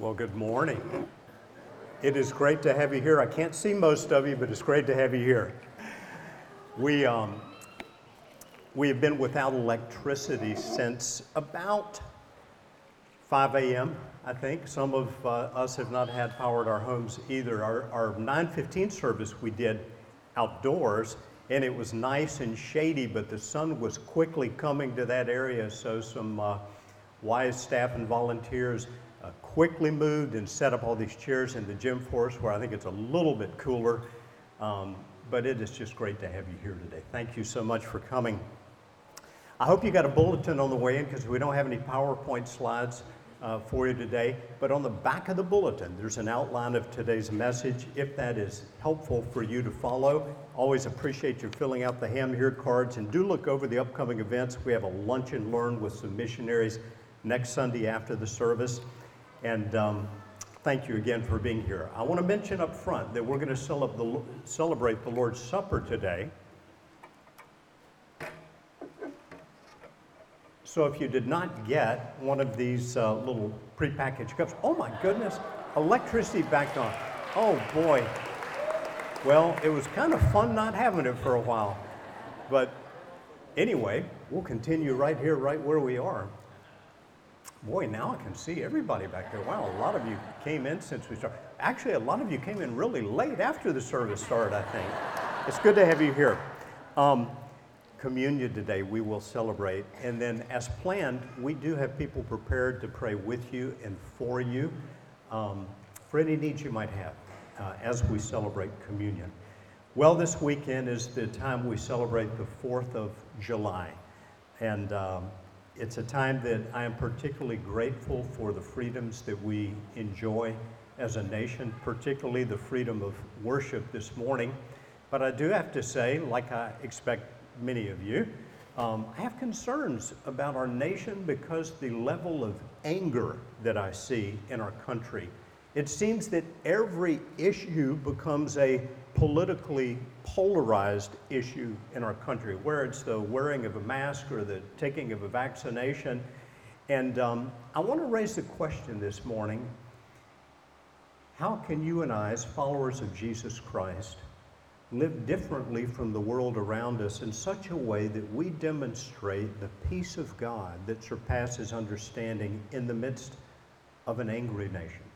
Well, good morning. It is great to have you here. I can't see most of you, but it's great to have you here. We, um, we have been without electricity since about 5 a.m., I think. Some of uh, us have not had power at our homes either. Our, our 915 service we did outdoors, and it was nice and shady, but the sun was quickly coming to that area, so some uh, wise staff and volunteers uh, quickly moved and set up all these chairs in the gym for us where I think it's a little bit cooler. Um, but it is just great to have you here today. Thank you so much for coming. I hope you got a bulletin on the way in because we don't have any PowerPoint slides uh, for you today. But on the back of the bulletin, there's an outline of today's message. If that is helpful for you to follow, always appreciate you filling out the Ham Here cards and do look over the upcoming events. We have a lunch and learn with some missionaries next Sunday after the service. And um, thank you again for being here. I want to mention up front that we're going to celebrate the Lord's Supper today. So if you did not get one of these uh, little prepackaged cups, oh my goodness, electricity back on. Oh boy. Well, it was kind of fun not having it for a while. But anyway, we'll continue right here, right where we are. Boy, now I can see everybody back there. Wow, a lot of you came in since we started. Actually, a lot of you came in really late after the service started, I think. It's good to have you here. Um, communion today we will celebrate. And then, as planned, we do have people prepared to pray with you and for you um, for any needs you might have uh, as we celebrate communion. Well, this weekend is the time we celebrate the 4th of July. And um, it's a time that I am particularly grateful for the freedoms that we enjoy as a nation, particularly the freedom of worship this morning. But I do have to say, like I expect many of you, um, I have concerns about our nation because the level of anger that I see in our country. It seems that every issue becomes a politically polarized issue in our country, where it's the wearing of a mask or the taking of a vaccination. And um, I want to raise the question this morning how can you and I, as followers of Jesus Christ, live differently from the world around us in such a way that we demonstrate the peace of God that surpasses understanding in the midst of an angry nation?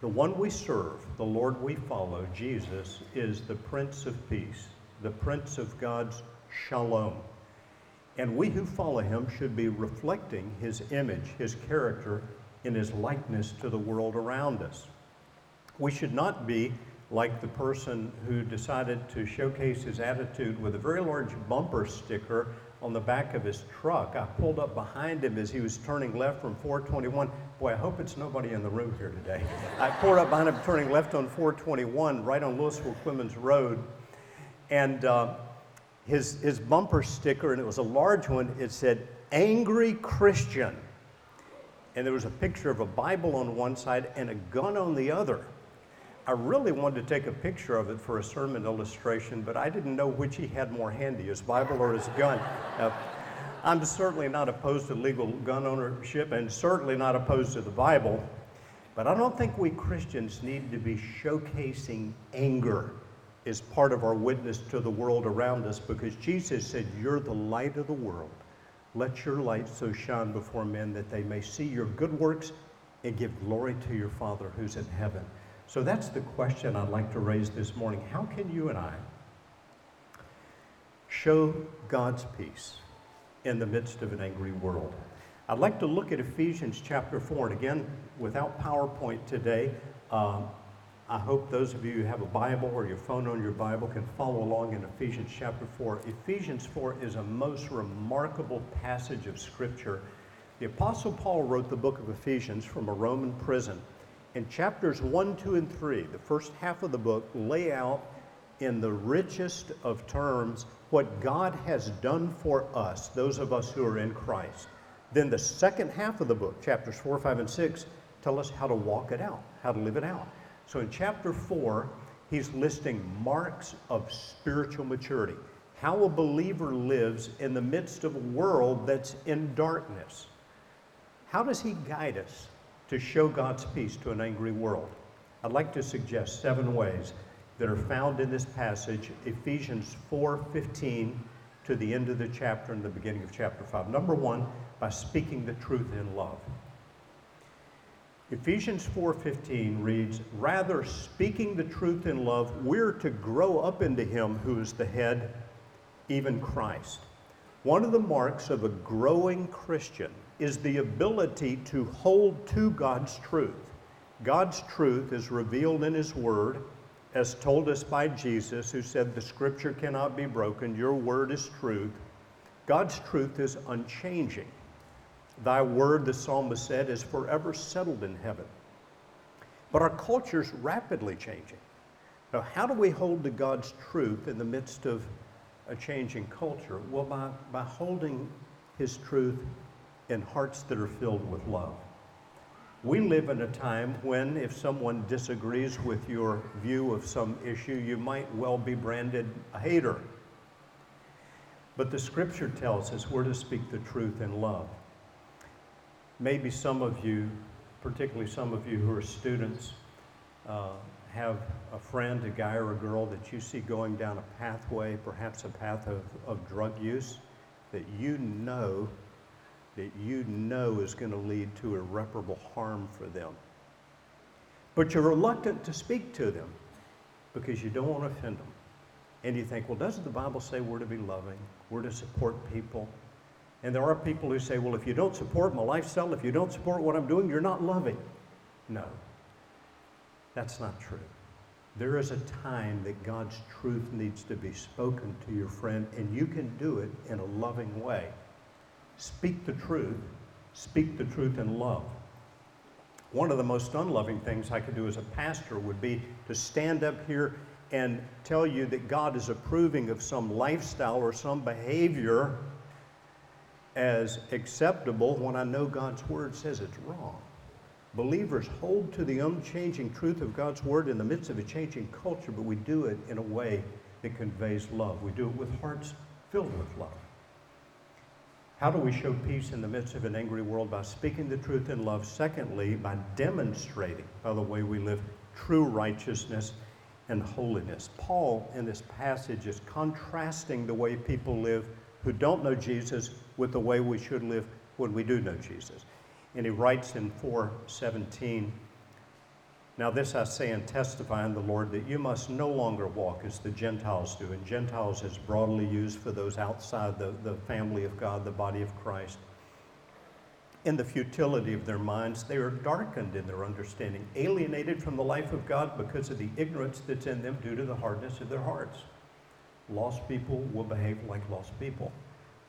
The one we serve, the Lord we follow, Jesus, is the Prince of Peace, the Prince of God's shalom. And we who follow him should be reflecting his image, his character, in his likeness to the world around us. We should not be like the person who decided to showcase his attitude with a very large bumper sticker on the back of his truck. I pulled up behind him as he was turning left from 421. Boy, I hope it's nobody in the room here today. I pulled up behind him turning left on 421, right on Lewisville Clemmons Road. And uh, his, his bumper sticker, and it was a large one, it said, Angry Christian. And there was a picture of a Bible on one side and a gun on the other. I really wanted to take a picture of it for a sermon illustration, but I didn't know which he had more handy, his Bible or his gun. Uh, I'm certainly not opposed to legal gun ownership and certainly not opposed to the Bible, but I don't think we Christians need to be showcasing anger as part of our witness to the world around us because Jesus said, You're the light of the world. Let your light so shine before men that they may see your good works and give glory to your Father who's in heaven. So that's the question I'd like to raise this morning. How can you and I show God's peace in the midst of an angry world? I'd like to look at Ephesians chapter 4. And again, without PowerPoint today, uh, I hope those of you who have a Bible or your phone on your Bible can follow along in Ephesians chapter 4. Ephesians 4 is a most remarkable passage of Scripture. The Apostle Paul wrote the book of Ephesians from a Roman prison. In chapters 1, 2, and 3, the first half of the book lay out in the richest of terms what God has done for us, those of us who are in Christ. Then the second half of the book, chapters 4, 5, and 6, tell us how to walk it out, how to live it out. So in chapter 4, he's listing marks of spiritual maturity, how a believer lives in the midst of a world that's in darkness. How does he guide us? to show God's peace to an angry world? I'd like to suggest seven ways that are found in this passage, Ephesians 4:15 to the end of the chapter and the beginning of chapter 5. Number 1, by speaking the truth in love. Ephesians 4:15 reads, "Rather speaking the truth in love, we're to grow up into him who is the head, even Christ." One of the marks of a growing Christian is the ability to hold to God's truth. God's truth is revealed in his word as told us by Jesus who said the scripture cannot be broken, your word is truth. God's truth is unchanging. Thy word, the psalmist said, is forever settled in heaven. But our culture is rapidly changing. Now, how do we hold to God's truth in the midst of a changing culture? Well, by, by holding His truth in hearts that are filled with love. We live in a time when, if someone disagrees with your view of some issue, you might well be branded a hater. But the scripture tells us we're to speak the truth in love maybe some of you, particularly some of you who are students, uh, have a friend, a guy or a girl that you see going down a pathway, perhaps a path of, of drug use, that you know that you know is going to lead to irreparable harm for them. But you're reluctant to speak to them because you don't want to offend them. And you think, well, doesn't the Bible say we're to be loving? We're to support people? And there are people who say, well, if you don't support my lifestyle, if you don't support what I'm doing, you're not loving. No, that's not true. There is a time that God's truth needs to be spoken to your friend, and you can do it in a loving way. Speak the truth, speak the truth in love. One of the most unloving things I could do as a pastor would be to stand up here and tell you that God is approving of some lifestyle or some behavior as acceptable when I know God's Word says it's wrong. Believers hold to the unchanging truth of God's Word in the midst of a changing culture, but we do it in a way that conveys love. We do it with hearts filled with love. How do we show peace in the midst of an angry world? By speaking the truth in love. Secondly, by demonstrating, by the way we live, true righteousness and holiness. Paul, in this passage, is contrasting the way people live who don't know Jesus with the way we should live when we do know Jesus. And he writes in 417, Now this I say and testify in the Lord that you must no longer walk as the Gentiles do. And Gentiles is broadly used for those outside the, the family of God, the body of Christ. In the futility of their minds, they are darkened in their understanding, alienated from the life of God because of the ignorance that's in them due to the hardness of their hearts. Lost people will behave like lost people.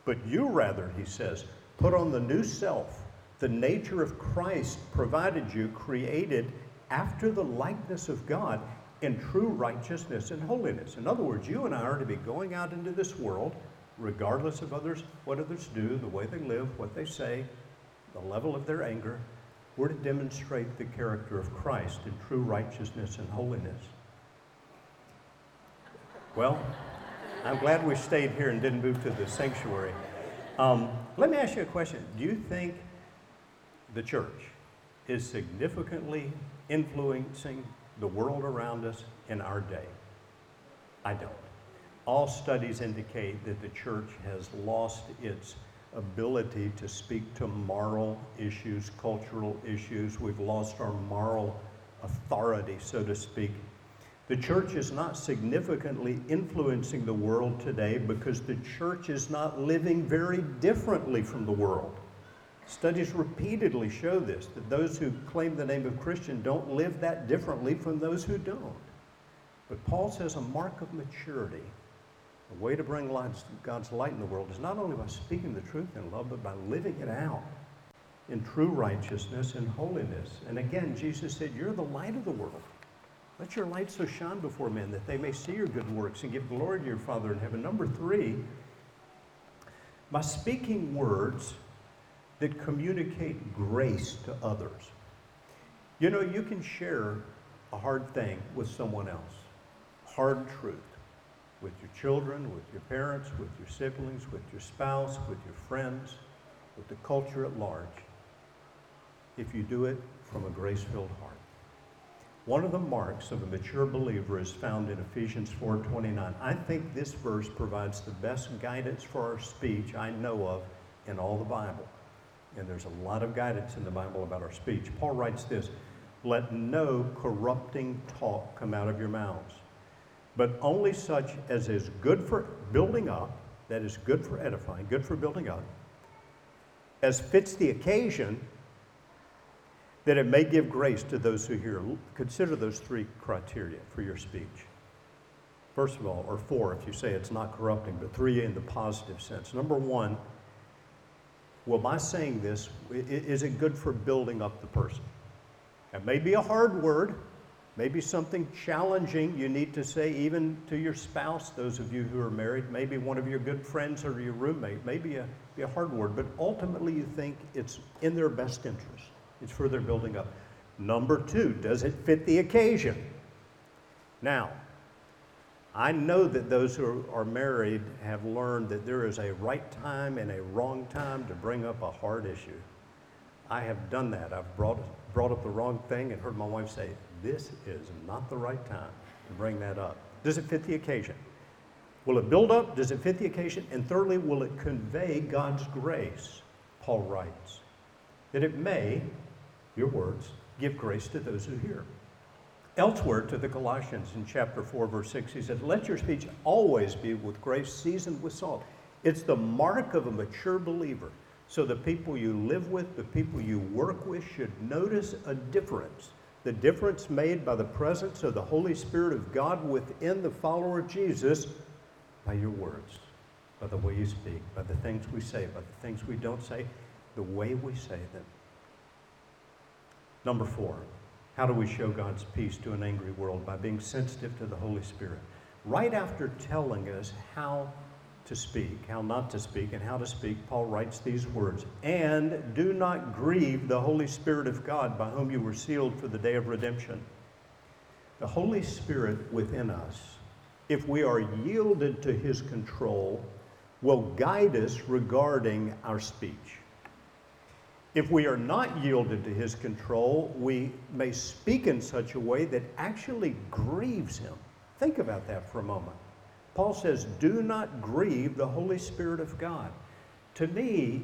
But you rather, he says, put on the new self, the nature of Christ provided you, created after the likeness of God in true righteousness and holiness. In other words, you and I are to be going out into this world, regardless of others, what others do, the way they live, what they say, the level of their anger. We're to demonstrate the character of Christ in true righteousness and holiness. Well, I'm glad we stayed here and didn't move to the sanctuary. Um, let me ask you a question. Do you think the church is significantly influencing the world around us in our day? I don't. All studies indicate that the church has lost its ability to speak to moral issues, cultural issues. We've lost our moral authority, so to speak, the church is not significantly influencing the world today because the church is not living very differently from the world. Studies repeatedly show this that those who claim the name of Christian don't live that differently from those who don't. But Paul says a mark of maturity, a way to bring God's light in the world, is not only by speaking the truth in love, but by living it out in true righteousness and holiness. And again, Jesus said, You're the light of the world. Let your light so shine before men that they may see your good works and give glory to your Father in heaven. Number three, by speaking words that communicate grace to others. You know, you can share a hard thing with someone else, hard truth, with your children, with your parents, with your siblings, with your spouse, with your friends, with the culture at large, if you do it from a grace filled heart. One of the marks of a mature believer is found in Ephesians 4:29. I think this verse provides the best guidance for our speech I know of in all the Bible. And there's a lot of guidance in the Bible about our speech. Paul writes this, "Let no corrupting talk come out of your mouths, but only such as is good for building up, that is good for edifying, good for building up, as fits the occasion, that it may give grace to those who hear. Consider those three criteria for your speech. First of all, or four if you say it's not corrupting, but three in the positive sense. Number one, well, by saying this, is it good for building up the person? It may be a hard word, maybe something challenging you need to say even to your spouse, those of you who are married, maybe one of your good friends or your roommate, maybe a, be a hard word, but ultimately you think it's in their best interest. It's for their building up. Number two, does it fit the occasion? Now, I know that those who are married have learned that there is a right time and a wrong time to bring up a hard issue. I have done that. I've brought, brought up the wrong thing and heard my wife say, This is not the right time to bring that up. Does it fit the occasion? Will it build up? Does it fit the occasion? And thirdly, will it convey God's grace? Paul writes that it may, your words, give grace to those who hear. Elsewhere to the Colossians in chapter 4, verse 6, he said, Let your speech always be with grace seasoned with salt. It's the mark of a mature believer. So the people you live with, the people you work with, should notice a difference. The difference made by the presence of the Holy Spirit of God within the follower of Jesus by your words, by the way you speak, by the things we say, by the things we don't say, the way we say them. Number four, how do we show God's peace to an angry world? By being sensitive to the Holy Spirit. Right after telling us how to speak, how not to speak, and how to speak, Paul writes these words And do not grieve the Holy Spirit of God, by whom you were sealed for the day of redemption. The Holy Spirit within us, if we are yielded to his control, will guide us regarding our speech. If we are not yielded to his control, we may speak in such a way that actually grieves him. Think about that for a moment. Paul says, Do not grieve the Holy Spirit of God. To me,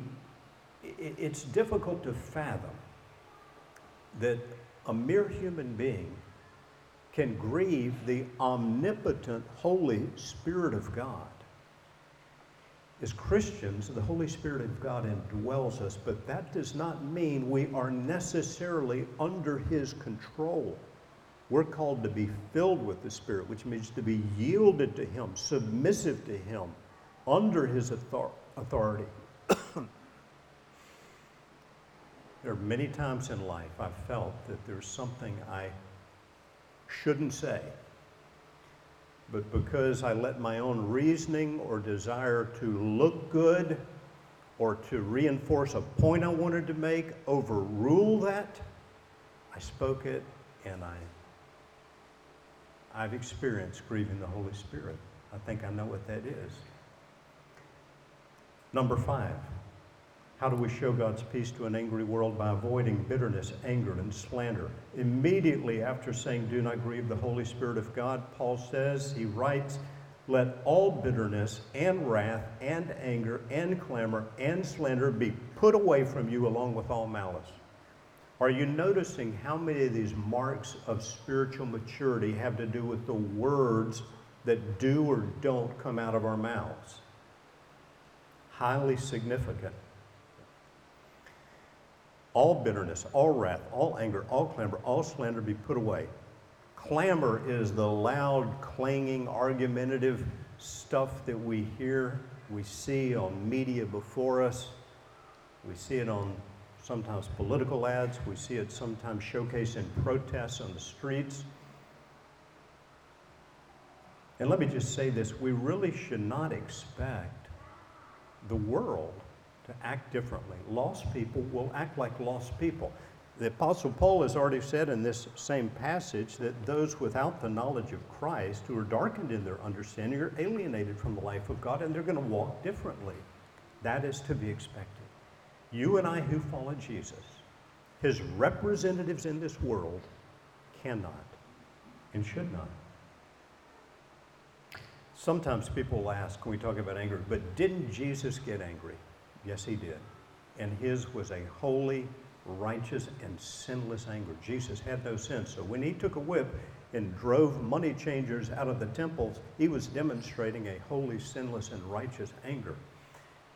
it's difficult to fathom that a mere human being can grieve the omnipotent Holy Spirit of God as Christians, the Holy Spirit of God indwells us, but that does not mean we are necessarily under His control. We're called to be filled with the Spirit, which means to be yielded to Him, submissive to Him, under His authority. there are many times in life I've felt that there's something I shouldn't say but because I let my own reasoning or desire to look good or to reinforce a point I wanted to make overrule that, I spoke it and I, I've experienced grieving the Holy Spirit. I think I know what that is. Number five, how do we show God's peace to an angry world? By avoiding bitterness, anger, and slander. Immediately after saying, Do not grieve the Holy Spirit of God, Paul says, he writes, Let all bitterness and wrath and anger and clamor and slander be put away from you along with all malice. Are you noticing how many of these marks of spiritual maturity have to do with the words that do or don't come out of our mouths? Highly significant all bitterness, all wrath, all anger, all clamor, all slander be put away. Clamor is the loud, clanging, argumentative stuff that we hear, we see on media before us. We see it on sometimes political ads, we see it sometimes showcased in protests on the streets. And let me just say this we really should not expect the world to act differently. Lost people will act like lost people. The Apostle Paul has already said in this same passage that those without the knowledge of Christ, who are darkened in their understanding, are alienated from the life of God and they're going to walk differently. That is to be expected. You and I who follow Jesus his representatives in this world cannot and should not. Sometimes people ask when we talk about anger, but didn't Jesus get angry? Yes, he did. And his was a holy, righteous, and sinless anger. Jesus had no sin. So when he took a whip and drove money changers out of the temples, he was demonstrating a holy, sinless, and righteous anger.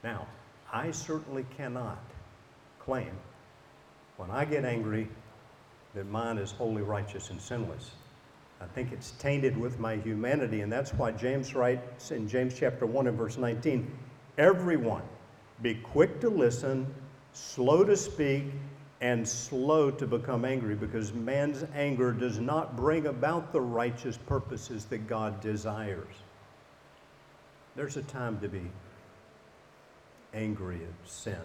Now, I certainly cannot claim when I get angry that mine is holy, righteous, and sinless. I think it's tainted with my humanity, and that's why James writes in James chapter 1 and verse 19 everyone be quick to listen, slow to speak, and slow to become angry, because man's anger does not bring about the righteous purposes that God desires. There's a time to be angry at sin,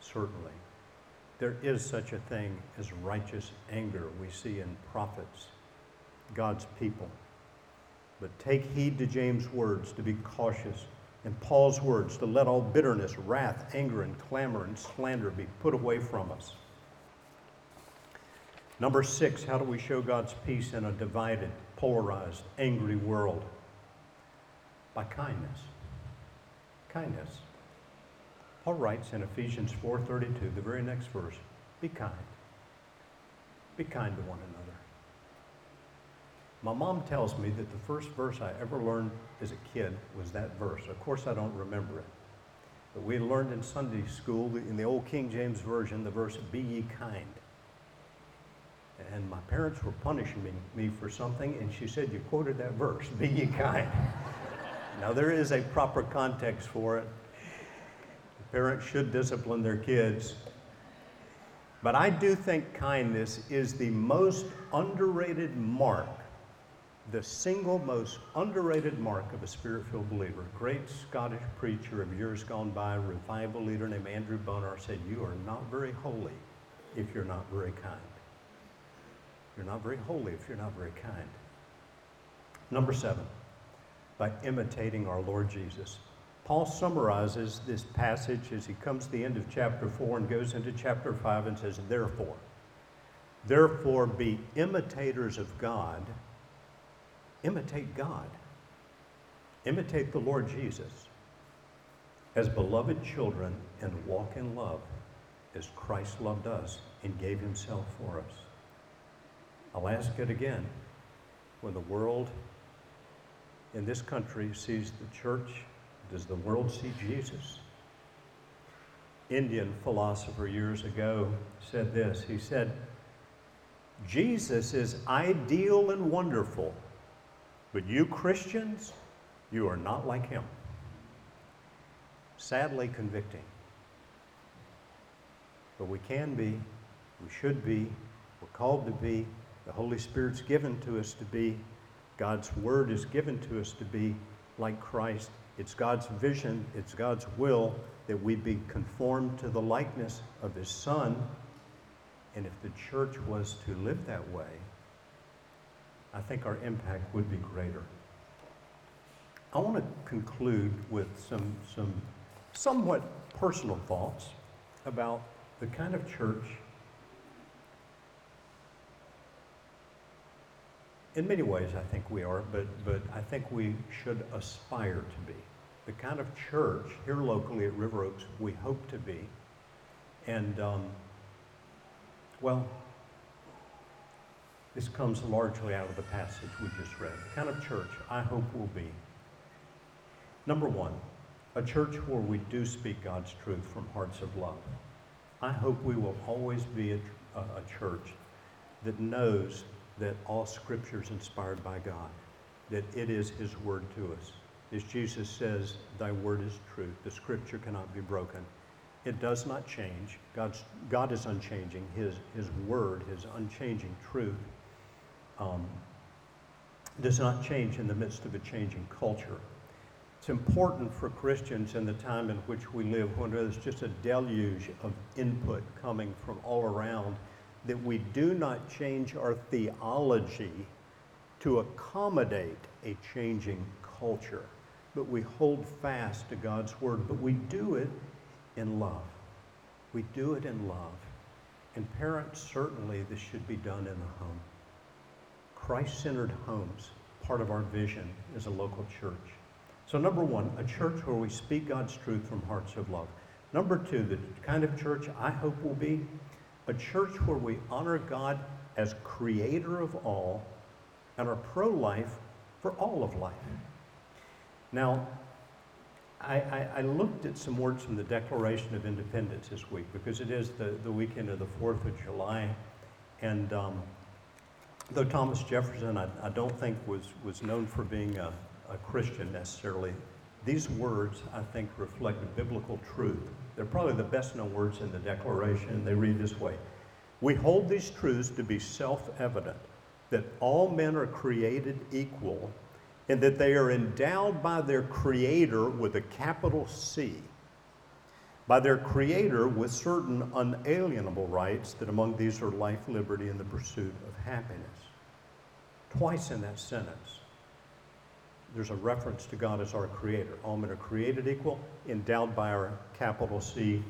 certainly. There is such a thing as righteous anger we see in prophets God's people. But take heed to James' words to be cautious, and Paul's words to let all bitterness, wrath, anger, and clamor and slander be put away from us. Number six, how do we show God's peace in a divided, polarized, angry world? By kindness. Kindness. Paul writes in Ephesians 4:32, the very next verse, be kind. Be kind to one another. My mom tells me that the first verse I ever learned as a kid was that verse. Of course, I don't remember it. But we learned in Sunday school, in the old King James Version, the verse, Be ye kind. And my parents were punishing me, me for something, and she said, You quoted that verse, Be ye kind. now, there is a proper context for it. Parents should discipline their kids. But I do think kindness is the most underrated mark the single most underrated mark of a spirit filled believer. Great Scottish preacher of years gone by, revival leader named Andrew Bonar said, You are not very holy if you're not very kind. You're not very holy if you're not very kind. Number seven, by imitating our Lord Jesus. Paul summarizes this passage as he comes to the end of chapter 4 and goes into chapter 5 and says, Therefore, therefore be imitators of God imitate God. Imitate the Lord Jesus as beloved children and walk in love as Christ loved us and gave himself for us. I'll ask it again. When the world in this country sees the church, does the world see Jesus? Indian philosopher years ago said this. He said, Jesus is ideal and wonderful but you Christians, you are not like him. Sadly convicting. But we can be, we should be, we're called to be, the Holy Spirit's given to us to be, God's Word is given to us to be like Christ. It's God's vision, it's God's will that we be conformed to the likeness of His Son. And if the church was to live that way, I think our impact would be greater. I want to conclude with some, some somewhat personal thoughts about the kind of church, in many ways, I think we are, but, but I think we should aspire to be. The kind of church here locally at River Oaks we hope to be. And, um, well, this comes largely out of the passage we just read. The kind of church I hope will be number one, a church where we do speak God's truth from hearts of love. I hope we will always be a, a, church that knows that all scripture is inspired by God, that it is His word to us. As Jesus says, Thy word is truth. The scripture cannot be broken. It does not change. God's, God is unchanging. His, his word, His unchanging truth um, does not change in the midst of a changing culture. It's important for Christians in the time in which we live, when there's just a deluge of input coming from all around, that we do not change our theology to accommodate a changing culture, but we hold fast to God's word, but we do it in love. We do it in love. And parents, certainly this should be done in the home. Christ centered homes, part of our vision as a local church. So, number one, a church where we speak God's truth from hearts of love. Number two, the kind of church I hope will be a church where we honor God as creator of all and are pro life for all of life. Now, I, I, I, looked at some words from the Declaration of Independence this week because it is the, the weekend of the 4th of July. And um, though Thomas Jefferson, I, I, don't think, was, was known for being a, a Christian necessarily, these words, I think, reflect biblical truth. They're probably the best known words in the Declaration. They read this way We hold these truths to be self evident that all men are created equal and that they are endowed by their Creator with a capital C, by their Creator with certain unalienable rights, that among these are life, liberty, and the pursuit of happiness. Twice in that sentence, there's a reference to God as our Creator. All men are created equal, endowed by our capital C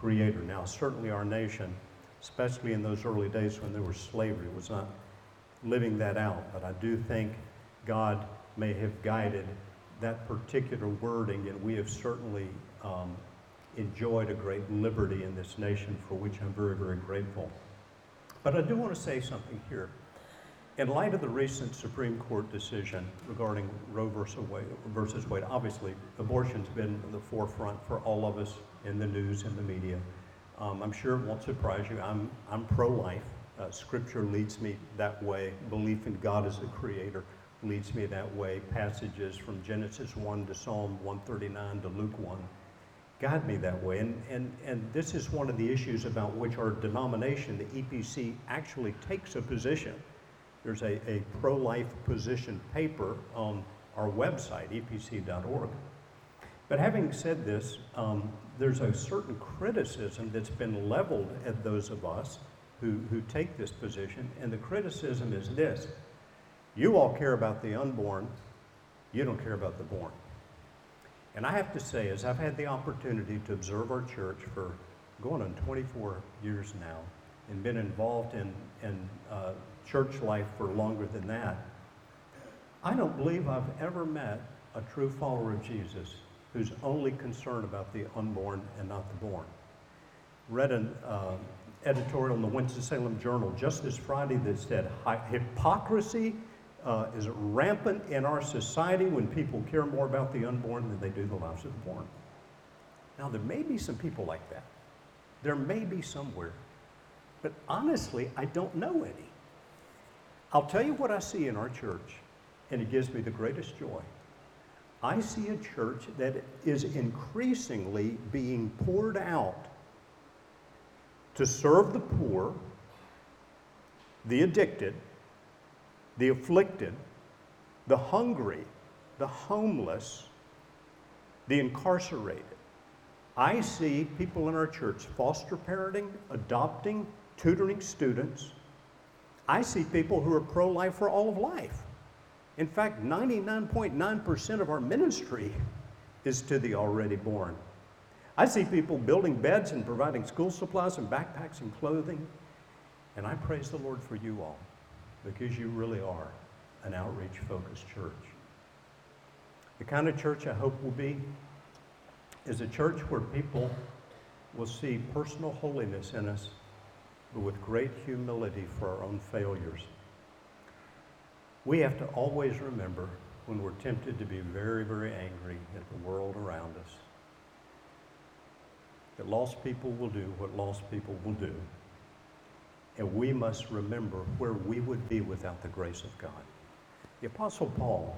Creator. Now, certainly our nation, especially in those early days when there was slavery, was not living that out, but I do think God may have guided that particular wording, and we have certainly um, enjoyed a great liberty in this nation for which I'm very, very grateful. But I do want to say something here. In light of the recent Supreme Court decision regarding Roe versus Wade, obviously abortion's been the forefront for all of us in the news and the media. Um, I'm sure it won't surprise you. I'm, I'm pro life. Uh, scripture leads me that way. Belief in God as a creator leads me that way. Passages from Genesis 1 to Psalm 139 to Luke 1 guide me that way. And, and, and this is one of the issues about which our denomination, the EPC, actually takes a position. There's a, a pro life position paper on our website, epc.org. But having said this, um, there's a certain criticism that's been leveled at those of us who, who take this position, and the criticism is this you all care about the unborn, you don't care about the born. And I have to say, as I've had the opportunity to observe our church for going on 24 years now and been involved in, in uh, church life for longer than that, I don't believe I've ever met a true follower of Jesus who's only concerned about the unborn and not the born. Read an uh, editorial in the Winston-Salem Journal just this Friday that said, hypocrisy uh, is rampant in our society when people care more about the unborn than they do the lives of the born. Now, there may be some people like that. There may be somewhere. But honestly, I don't know any. I'll tell you what I see in our church, and it gives me the greatest joy. I see a church that is increasingly being poured out to serve the poor, the addicted, the afflicted, the hungry, the homeless, the incarcerated. I see people in our church foster parenting, adopting, tutoring students. I see people who are pro life for all of life. In fact, 99.9% of our ministry is to the already born. I see people building beds and providing school supplies and backpacks and clothing. And I praise the Lord for you all because you really are an outreach focused church. The kind of church I hope will be is a church where people will see personal holiness in us, but with great humility for our own failures. We have to always remember when we're tempted to be very, very angry at the world around us that lost people will do what lost people will do. And we must remember where we would be without the grace of God. The Apostle Paul,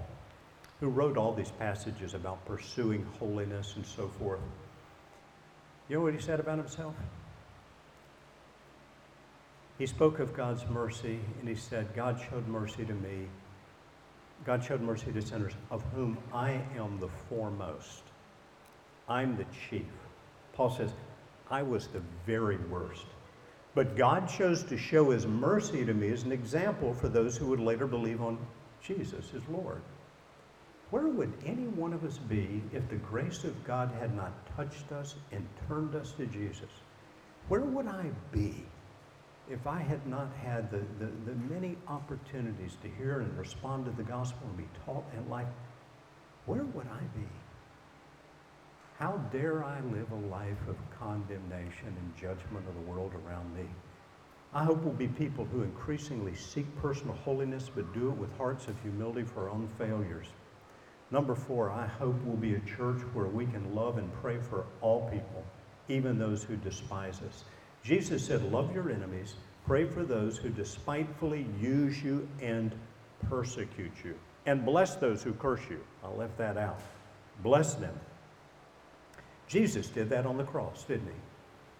who wrote all these passages about pursuing holiness and so forth, you know what he said about himself? He spoke of God's mercy and he said, God showed mercy to me. God showed mercy to sinners, of whom I am the foremost. I'm the chief. Paul says, I was the very worst. But God chose to show his mercy to me as an example for those who would later believe on Jesus as Lord. Where would any one of us be if the grace of God had not touched us and turned us to Jesus? Where would I be? If I had not had the, the, the many opportunities to hear and respond to the gospel and be taught in life, where would I be? How dare I live a life of condemnation and judgment of the world around me? I hope we'll be people who increasingly seek personal holiness, but do it with hearts of humility for our own failures. Number four, I hope we'll be a church where we can love and pray for all people, even those who despise us. Jesus said, Love your enemies, pray for those who despitefully use you and persecute you, and bless those who curse you. I left that out. Bless them. Jesus did that on the cross, didn't he?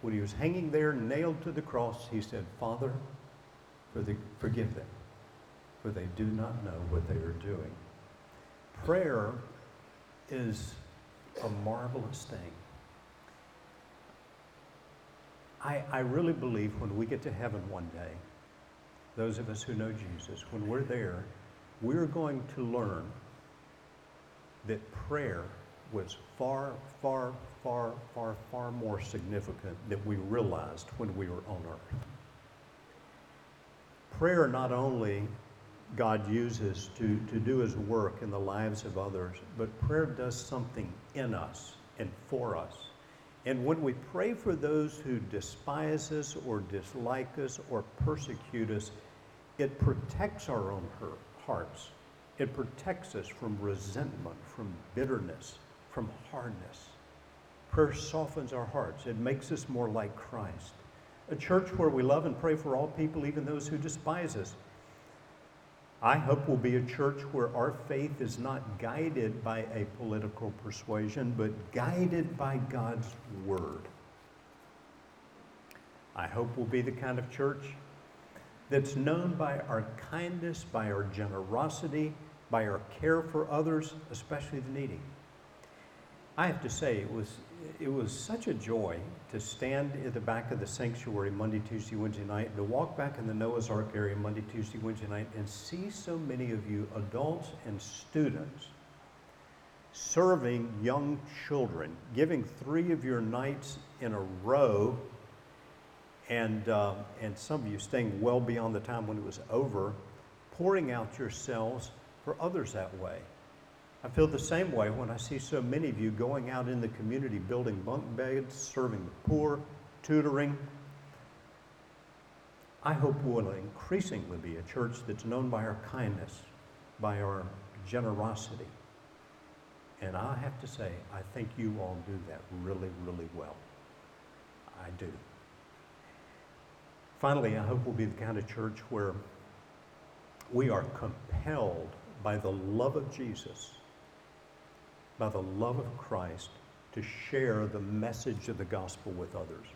When he was hanging there, nailed to the cross, he said, Father, for the, forgive them, for they do not know what they are doing. Prayer is a marvelous thing. I, I really believe when we get to heaven one day, those of us who know Jesus, when we're there, we're going to learn that prayer was far, far, far, far, far more significant than we realized when we were on earth. Prayer not only God uses to, to do his work in the lives of others, but prayer does something in us and for us. And when we pray for those who despise us or dislike us or persecute us, it protects our own hearts. It protects us from resentment, from bitterness, from hardness. Prayer softens our hearts. It makes us more like Christ. A church where we love and pray for all people, even those who despise us. I hope we'll be a church where our faith is not guided by a political persuasion, but guided by God's Word. I hope we'll be the kind of church that's known by our kindness, by our generosity, by our care for others, especially the needy. I have to say, it was, it was such a joy to stand at the back of the sanctuary Monday, Tuesday, Wednesday night, to walk back in the Noah's Ark area Monday, Tuesday, Wednesday night, and see so many of you, adults and students, serving young children, giving three of your nights in a row, and, uh, and some of you staying well beyond the time when it was over, pouring out yourselves for others that way. I feel the same way when I see so many of you going out in the community building bunk beds, serving the poor, tutoring. I hope we'll increasingly be a church that's known by our kindness, by our generosity. And I have to say, I think you all do that really, really well. I do. Finally, I hope we'll be the kind of church where we are compelled by the love of Jesus by the love of Christ to share the message of the gospel with others.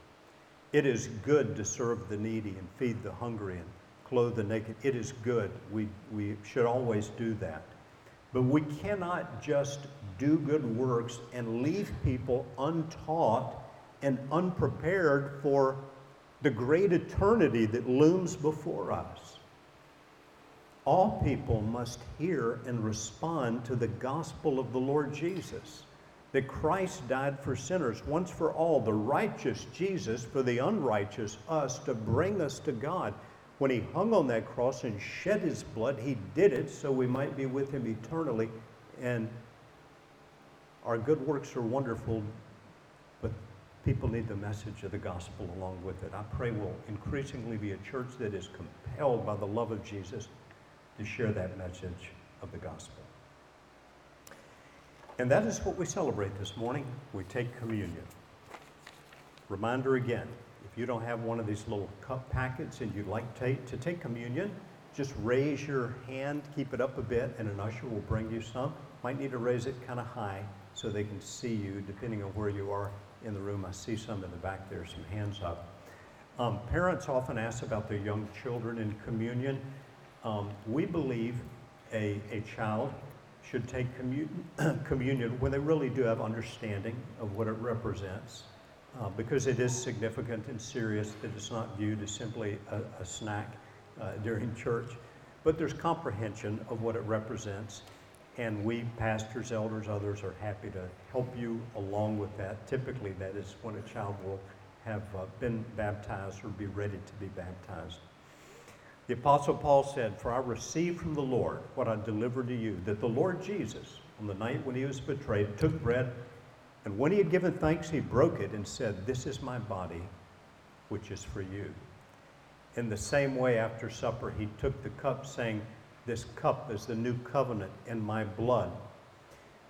It is good to serve the needy and feed the hungry and clothe the naked. It is good. We, we should always do that. But we cannot just do good works and leave people untaught and unprepared for the great eternity that looms before us all people must hear and respond to the gospel of the Lord Jesus. That Christ died for sinners once for all, the righteous Jesus for the unrighteous us, to bring us to God. When he hung on that cross and shed his blood, he did it so we might be with him eternally. And our good works are wonderful, but people need the message of the gospel along with it. I pray we'll increasingly be a church that is compelled by the love of Jesus to share that message of the gospel. And that is what we celebrate this morning. We take communion. Reminder again if you don't have one of these little cup packets and you'd like to, take communion, just raise your hand, keep it up a bit, and an usher will bring you some. Might need to raise it kind of high so they can see you, depending on where you are in the room. I see some in the back there, some hands up. Um, parents often ask about their young children in communion. Um, we believe a, a child should take commun- communion when they really do have understanding of what it represents, uh, because it is significant and serious that it's not viewed as simply a, a snack uh, during church, but there's comprehension of what it represents. And we, pastors, elders, others, are happy to help you along with that. Typically, that is when a child will have uh, been baptized or be ready to be baptized. The Apostle Paul said, For I received from the Lord what I delivered to you, that the Lord Jesus, on the night when he was betrayed, took bread, and when he had given thanks, he broke it and said, This is my body, which is for you. In the same way, after supper, he took the cup, saying, This cup is the new covenant in my blood.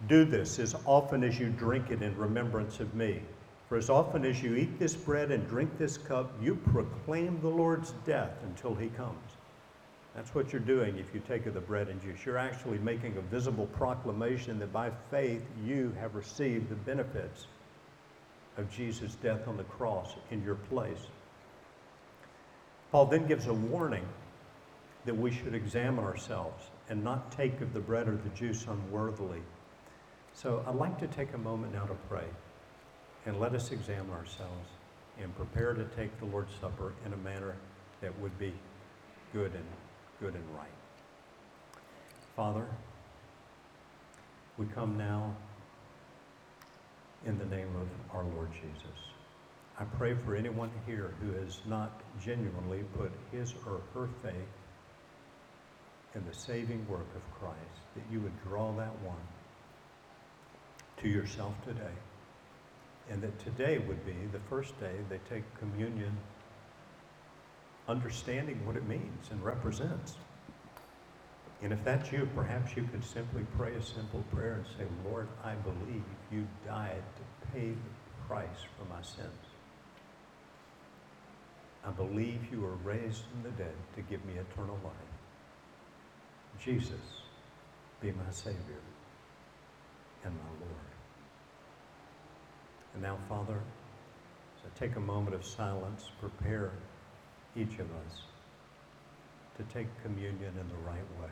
Do this as often as you drink it in remembrance of me. For as often as you eat this bread and drink this cup, you proclaim the Lord's death until he comes. That's what you're doing if you take of the bread and juice. You're actually making a visible proclamation that by faith you have received the benefits of Jesus' death on the cross in your place. Paul then gives a warning that we should examine ourselves and not take of the bread or the juice unworthily. So I'd like to take a moment now to pray and let us examine ourselves and prepare to take the Lord's Supper in a manner that would be good and good and right. Father, we come now in the name of our Lord Jesus. I pray for anyone here who has not genuinely put his or her faith in the saving work of Christ, that you would draw that one to yourself today. And that today would be the first day they take communion, understanding what it means and represents. And if that's you, perhaps you could simply pray a simple prayer and say, Lord, I believe you died to pay the price for my sins. I believe you were raised from the dead to give me eternal life. Jesus, be my Savior and my Lord. And now, Father, take a moment of silence, prepare each of us to take communion in the right way.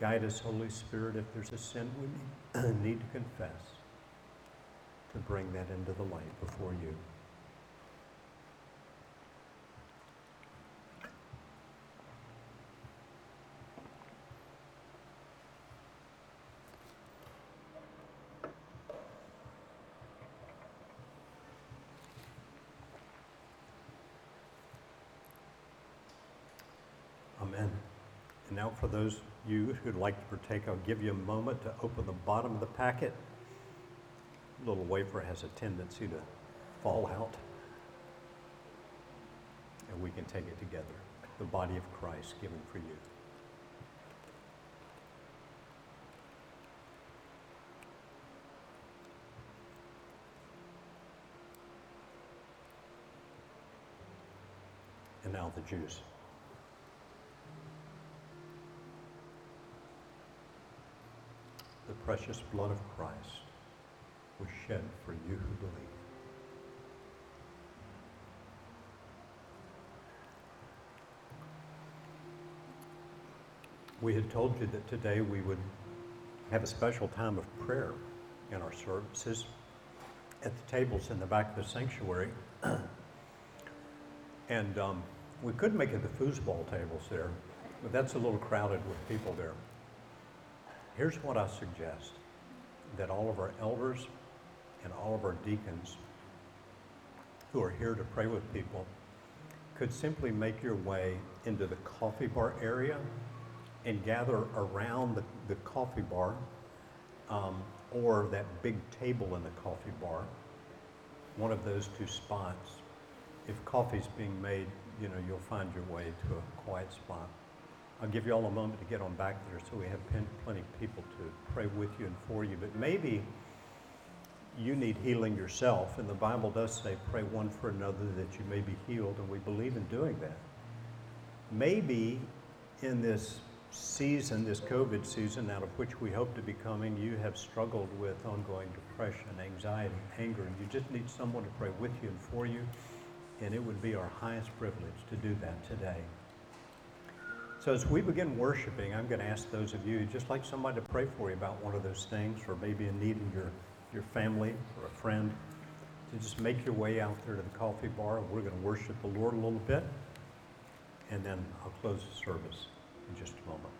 Guide us, Holy Spirit, if there's a sin we need to confess, to bring that into the light before you. Amen. And now for those of you who'd like to partake, I'll give you a moment to open the bottom of the packet. Little wafer has a tendency to fall out. And we can take it together. The body of Christ given for you. And now the juice. Precious blood of Christ was shed for you who believe. We had told you that today we would have a special time of prayer in our services at the tables in the back of the sanctuary. and um, we could make it the foosball tables there, but that's a little crowded with people there. Here's what I suggest that all of our elders and all of our deacons who are here to pray with people could simply make your way into the coffee bar area and gather around the, the coffee bar um, or that big table in the coffee bar, one of those two spots. If coffee's being made, you know, you'll find your way to a quiet spot. I'll give you all a moment to get on back there so we have plenty of people to pray with you and for you. But maybe you need healing yourself, and the Bible does say, pray one for another that you may be healed, and we believe in doing that. Maybe in this season, this COVID season, out of which we hope to be coming, you have struggled with ongoing depression, anxiety, anger, and you just need someone to pray with you and for you, and it would be our highest privilege to do that today. So as we begin worshiping, I'm going to ask those of you, just like somebody to pray for you about one of those things, or maybe a need in your, your family or a friend, to just make your way out there to the coffee bar. We're going to worship the Lord a little bit, and then I'll close the service in just a moment.